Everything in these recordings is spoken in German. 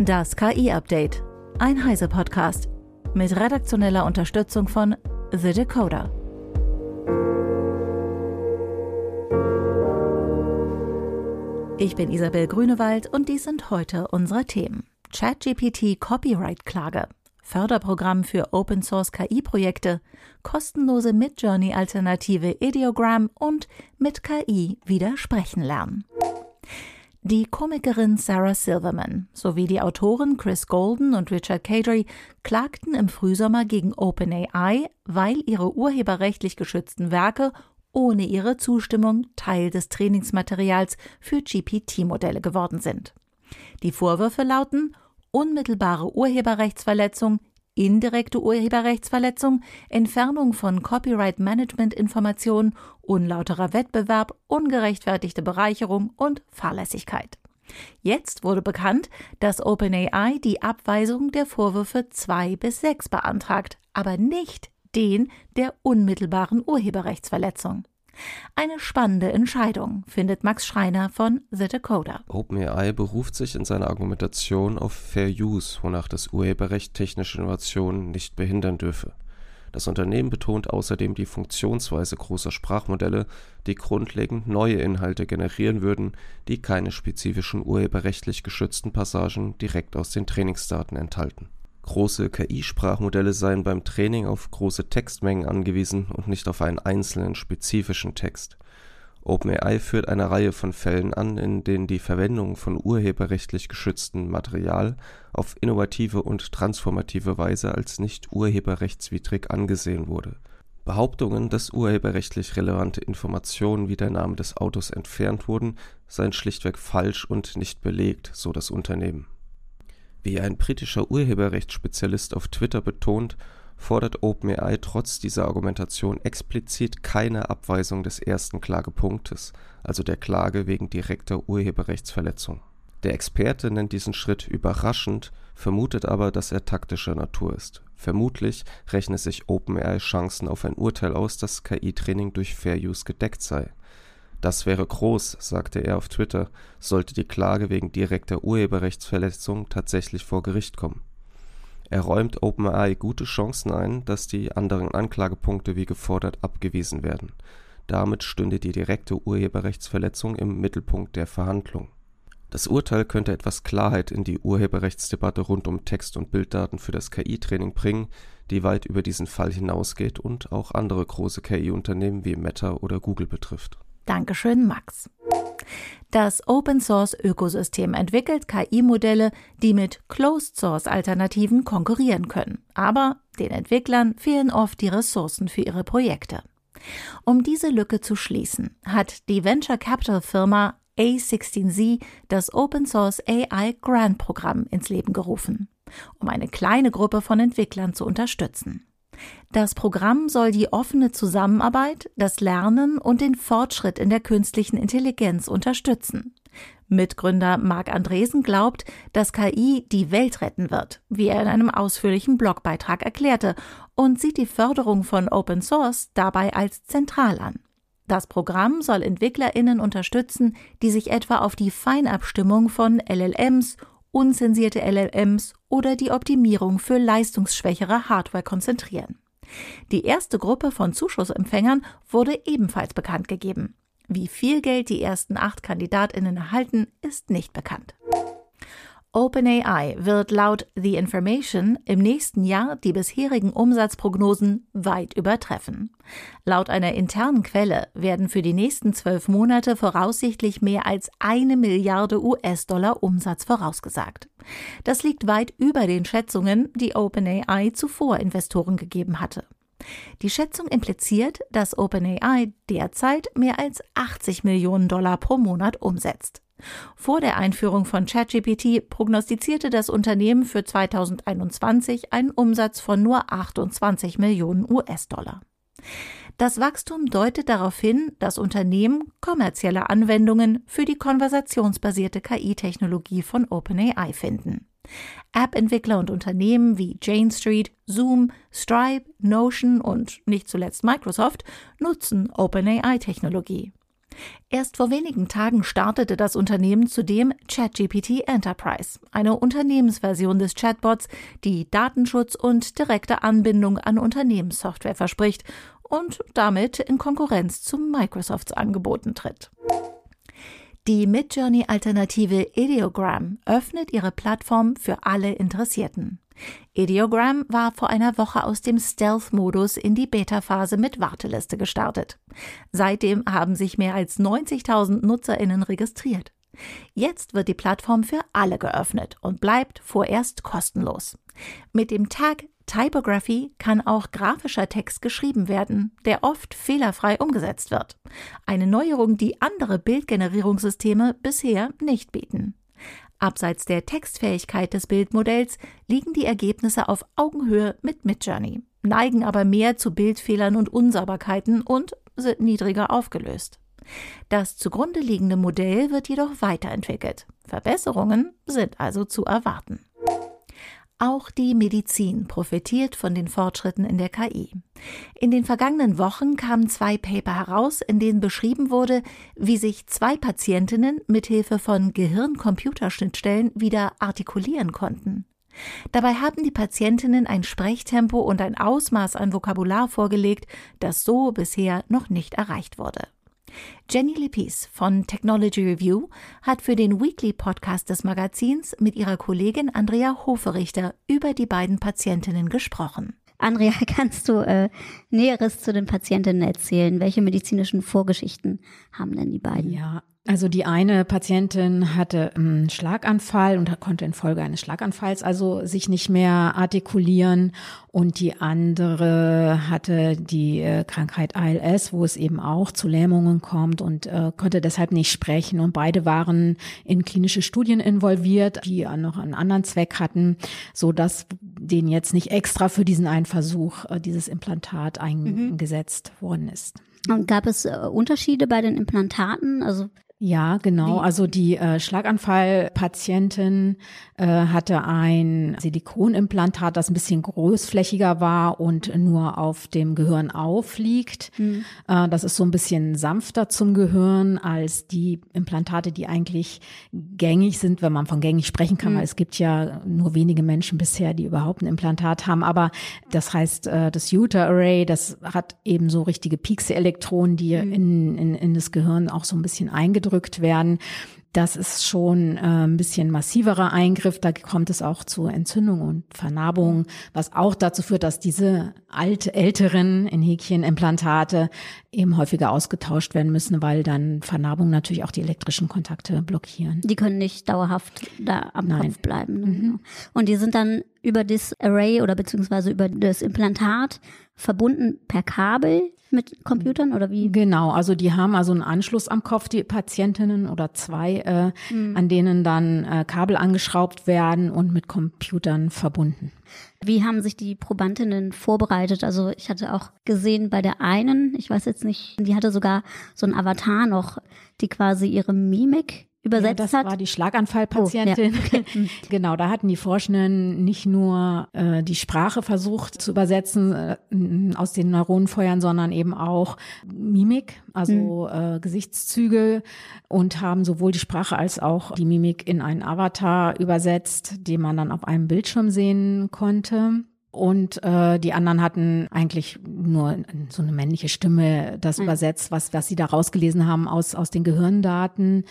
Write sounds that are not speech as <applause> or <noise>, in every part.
Das KI-Update. Ein Heise-Podcast. Mit redaktioneller Unterstützung von The Decoder. Ich bin Isabel Grünewald und dies sind heute unsere Themen. ChatGPT Copyright-Klage. Förderprogramm für Open Source KI-Projekte, kostenlose Midjourney-Alternative Ideogram und mit KI widersprechen lernen. Die Komikerin Sarah Silverman sowie die Autoren Chris Golden und Richard Cadry klagten im Frühsommer gegen OpenAI, weil ihre urheberrechtlich geschützten Werke ohne ihre Zustimmung Teil des Trainingsmaterials für GPT-Modelle geworden sind. Die Vorwürfe lauten unmittelbare Urheberrechtsverletzung, indirekte Urheberrechtsverletzung, Entfernung von Copyright-Management-Informationen, unlauterer Wettbewerb, ungerechtfertigte Bereicherung und Fahrlässigkeit. Jetzt wurde bekannt, dass OpenAI die Abweisung der Vorwürfe 2 bis 6 beantragt, aber nicht den der unmittelbaren Urheberrechtsverletzung. Eine spannende Entscheidung, findet Max Schreiner von The Decoder. OpenAI beruft sich in seiner Argumentation auf Fair Use, wonach das Urheberrecht technische Innovationen nicht behindern dürfe. Das Unternehmen betont außerdem die Funktionsweise großer Sprachmodelle, die grundlegend neue Inhalte generieren würden, die keine spezifischen urheberrechtlich geschützten Passagen direkt aus den Trainingsdaten enthalten Große KI-Sprachmodelle seien beim Training auf große Textmengen angewiesen und nicht auf einen einzelnen spezifischen Text. OpenAI führt eine Reihe von Fällen an, in denen die Verwendung von urheberrechtlich geschütztem Material auf innovative und transformative Weise als nicht urheberrechtswidrig angesehen wurde. Behauptungen, dass urheberrechtlich relevante Informationen wie der Name des Autos entfernt wurden, seien schlichtweg falsch und nicht belegt, so das Unternehmen wie ein britischer Urheberrechtsspezialist auf Twitter betont, fordert OpenAI trotz dieser Argumentation explizit keine Abweisung des ersten Klagepunktes, also der Klage wegen direkter Urheberrechtsverletzung. Der Experte nennt diesen Schritt überraschend, vermutet aber, dass er taktischer Natur ist. Vermutlich rechne sich OpenAI Chancen auf ein Urteil aus, dass KI-Training durch Fair Use gedeckt sei das wäre groß, sagte er auf Twitter, sollte die Klage wegen direkter Urheberrechtsverletzung tatsächlich vor Gericht kommen. Er räumt OpenAI gute Chancen ein, dass die anderen Anklagepunkte wie gefordert abgewiesen werden. Damit stünde die direkte Urheberrechtsverletzung im Mittelpunkt der Verhandlung. Das Urteil könnte etwas Klarheit in die Urheberrechtsdebatte rund um Text- und Bilddaten für das KI-Training bringen, die weit über diesen Fall hinausgeht und auch andere große KI-Unternehmen wie Meta oder Google betrifft Dankeschön, Max. Das Open Source Ökosystem entwickelt KI-Modelle, die mit Closed Source Alternativen konkurrieren können. Aber den Entwicklern fehlen oft die Ressourcen für ihre Projekte. Um diese Lücke zu schließen, hat die Venture Capital Firma A16Z das Open Source AI Grant Programm ins Leben gerufen, um eine kleine Gruppe von Entwicklern zu unterstützen. Das Programm soll die offene Zusammenarbeit, das Lernen und den Fortschritt in der künstlichen Intelligenz unterstützen. Mitgründer Marc Andresen glaubt, dass KI die Welt retten wird, wie er in einem ausführlichen Blogbeitrag erklärte, und sieht die Förderung von Open Source dabei als zentral an. Das Programm soll EntwicklerInnen unterstützen, die sich etwa auf die Feinabstimmung von LLMs unzensierte LLMs oder die Optimierung für leistungsschwächere Hardware konzentrieren. Die erste Gruppe von Zuschussempfängern wurde ebenfalls bekannt gegeben. Wie viel Geld die ersten acht Kandidatinnen erhalten, ist nicht bekannt. OpenAI wird laut The Information im nächsten Jahr die bisherigen Umsatzprognosen weit übertreffen. Laut einer internen Quelle werden für die nächsten zwölf Monate voraussichtlich mehr als eine Milliarde US-Dollar Umsatz vorausgesagt. Das liegt weit über den Schätzungen, die OpenAI zuvor Investoren gegeben hatte. Die Schätzung impliziert, dass OpenAI derzeit mehr als 80 Millionen Dollar pro Monat umsetzt. Vor der Einführung von ChatGPT prognostizierte das Unternehmen für 2021 einen Umsatz von nur 28 Millionen US-Dollar. Das Wachstum deutet darauf hin, dass Unternehmen kommerzielle Anwendungen für die konversationsbasierte KI-Technologie von OpenAI finden. App-Entwickler und Unternehmen wie Jane Street, Zoom, Stripe, Notion und nicht zuletzt Microsoft nutzen OpenAI-Technologie. Erst vor wenigen Tagen startete das Unternehmen zudem ChatGPT Enterprise, eine Unternehmensversion des Chatbots, die Datenschutz und direkte Anbindung an Unternehmenssoftware verspricht und damit in Konkurrenz zu Microsofts Angeboten tritt. Die Midjourney-Alternative Ideogram öffnet ihre Plattform für alle Interessierten. Ideogram war vor einer Woche aus dem Stealth-Modus in die Beta-Phase mit Warteliste gestartet. Seitdem haben sich mehr als 90.000 NutzerInnen registriert. Jetzt wird die Plattform für alle geöffnet und bleibt vorerst kostenlos. Mit dem Tag Typography kann auch grafischer Text geschrieben werden, der oft fehlerfrei umgesetzt wird. Eine Neuerung, die andere Bildgenerierungssysteme bisher nicht bieten. Abseits der Textfähigkeit des Bildmodells liegen die Ergebnisse auf Augenhöhe mit Midjourney, neigen aber mehr zu Bildfehlern und Unsauberkeiten und sind niedriger aufgelöst. Das zugrunde liegende Modell wird jedoch weiterentwickelt. Verbesserungen sind also zu erwarten. Auch die Medizin profitiert von den Fortschritten in der KI. In den vergangenen Wochen kamen zwei Paper heraus, in denen beschrieben wurde, wie sich zwei Patientinnen mithilfe von Gehirn-Computerschnittstellen wieder artikulieren konnten. Dabei haben die Patientinnen ein Sprechtempo und ein Ausmaß an Vokabular vorgelegt, das so bisher noch nicht erreicht wurde. Jenny Lippis von Technology Review hat für den Weekly Podcast des Magazins mit ihrer Kollegin Andrea Hoferichter über die beiden Patientinnen gesprochen. Andrea, <laughs> kannst du äh, Näheres zu den Patientinnen erzählen? Welche medizinischen Vorgeschichten haben denn die beiden? Ja, also die eine Patientin hatte einen Schlaganfall und konnte infolge eines Schlaganfalls also sich nicht mehr artikulieren und die andere hatte die äh, Krankheit ALS, wo es eben auch zu Lähmungen kommt und äh, konnte deshalb nicht sprechen und beide waren in klinische Studien involviert, die noch einen anderen Zweck hatten, so dass denen jetzt nicht extra für diesen einen Versuch äh, dieses Implantat eingesetzt mhm. worden ist. Und gab es äh, Unterschiede bei den Implantaten? Also ja, genau. Also die äh, Schlaganfallpatientin äh, hatte ein Silikonimplantat, das ein bisschen großflächiger war und nur auf dem Gehirn aufliegt. Mhm. Äh, das ist so ein bisschen sanfter zum Gehirn als die Implantate, die eigentlich gängig sind, wenn man von gängig sprechen kann, mhm. weil es gibt ja nur wenige Menschen bisher, die überhaupt ein Implantat haben. Aber das heißt, äh, das Utah Array, das hat eben so richtige Piekse-Elektronen, die mhm. in, in, in das Gehirn auch so ein bisschen eingedrückt reingedrückt werden. Das ist schon äh, ein bisschen massiverer Eingriff. Da kommt es auch zu Entzündung und Vernarbung, was auch dazu führt, dass diese alte, älteren in Häkchen Implantate eben häufiger ausgetauscht werden müssen, weil dann Vernarbung natürlich auch die elektrischen Kontakte blockieren. Die können nicht dauerhaft da am Nein. Kopf bleiben. Ne? Mhm. Und die sind dann über das Array oder beziehungsweise über das Implantat verbunden per Kabel mit Computern oder wie? Genau, also die haben also einen Anschluss am Kopf, die Patientinnen oder zwei, äh, mhm. an denen dann äh, Kabel angeschraubt werden und mit Computern verbunden. Wie haben sich die Probandinnen vorbereitet? Also ich hatte auch gesehen bei der einen, ich weiß jetzt nicht, die hatte sogar so ein Avatar noch, die quasi ihre Mimik übersetzt ja, das hat. war die Schlaganfallpatientin. Oh, ja. okay. <laughs> genau, da hatten die Forschenden nicht nur äh, die Sprache versucht zu übersetzen äh, aus den Neuronenfeuern, sondern eben auch Mimik, also mhm. äh, Gesichtszüge und haben sowohl die Sprache als auch die Mimik in einen Avatar übersetzt, den man dann auf einem Bildschirm sehen konnte. Und äh, die anderen hatten eigentlich nur so eine männliche Stimme das mhm. übersetzt, was, was sie da rausgelesen haben aus, aus den Gehirndaten.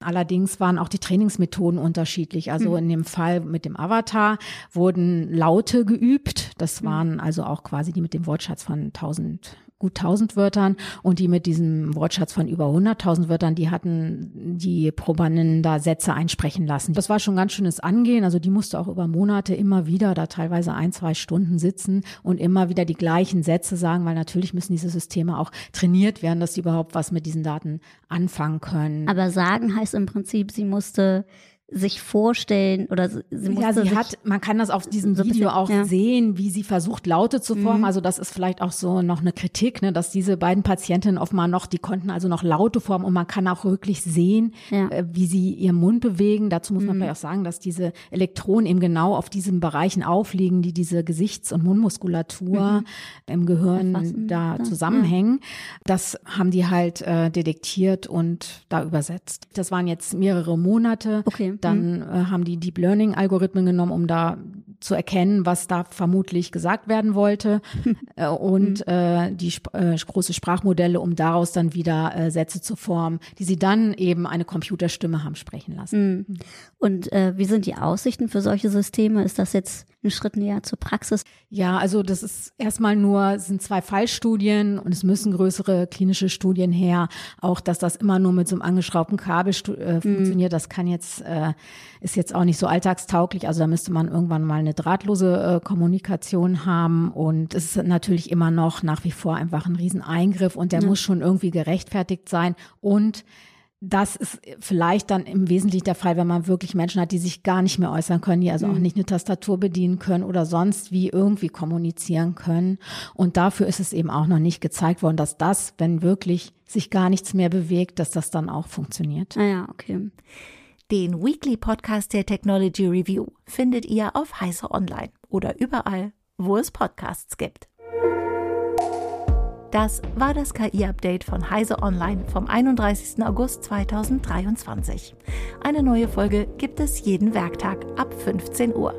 Allerdings waren auch die Trainingsmethoden unterschiedlich. Also mhm. in dem Fall mit dem Avatar wurden Laute geübt. Das mhm. waren also auch quasi die mit dem Wortschatz von 1000 gut 1000 Wörtern und die mit diesem Wortschatz von über 100.000 Wörtern, die hatten die Probanden da Sätze einsprechen lassen. Das war schon ganz schönes Angehen. Also die musste auch über Monate immer wieder da teilweise ein, zwei Stunden sitzen und immer wieder die gleichen Sätze sagen, weil natürlich müssen diese Systeme auch trainiert werden, dass sie überhaupt was mit diesen Daten anfangen können. Aber sagen heißt im Prinzip, sie musste sich vorstellen oder sie musste ja, sie hat, man kann das auf diesem so Video bisschen, auch ja. sehen, wie sie versucht Laute zu formen. Mhm. Also das ist vielleicht auch so noch eine Kritik, ne, dass diese beiden Patientinnen offenbar noch, die konnten also noch Laute formen und man kann auch wirklich sehen, Ja. äh, wie sie ihren Mund bewegen. Dazu muss man Mhm. vielleicht auch sagen, dass diese Elektronen eben genau auf diesen Bereichen aufliegen, die diese Gesichts- und Mundmuskulatur im Gehirn Mhm. Erfassen, da ja. zusammenhängen. Das haben die halt äh, detektiert und da übersetzt. Das waren jetzt mehrere Monate. Okay. Mhm. Dann äh, haben die Deep Learning Algorithmen genommen, um da zu erkennen, was da vermutlich gesagt werden wollte äh, und äh, die sp äh, große Sprachmodelle, um daraus dann wieder äh, Sätze zu formen, die sie dann eben eine Computerstimme haben sprechen lassen. Mhm. Und äh, wie sind die Aussichten für solche Systeme? Ist das jetzt ein Schritt näher zur Praxis? Ja, also das ist erstmal nur, sind zwei Fallstudien und es müssen größere klinische Studien her. Auch, dass das immer nur mit so einem angeschraubten Kabel äh, funktioniert, das kann jetzt, äh, ist jetzt auch nicht so alltagstauglich. Also da müsste man irgendwann mal eine drahtlose äh, Kommunikation haben und es ist natürlich immer noch nach wie vor einfach ein Rieseneingriff und der Ja. muss schon irgendwie gerechtfertigt sein und das ist vielleicht dann im Wesentlichen der Fall, wenn man wirklich Menschen hat, die sich gar nicht mehr äußern können, die also auch nicht eine Tastatur bedienen können oder sonst wie irgendwie kommunizieren können. Und dafür ist es eben auch noch nicht gezeigt worden, dass das, wenn wirklich sich gar nichts mehr bewegt, dass das dann auch funktioniert. Ah ja, okay. Den Weekly Podcast der Technology Review findet ihr auf Heise Online oder überall, wo es Podcasts gibt. Das war das KI-Update von Heise Online vom 31. August 2023. Eine neue Folge gibt es jeden Werktag ab 15 Uhr.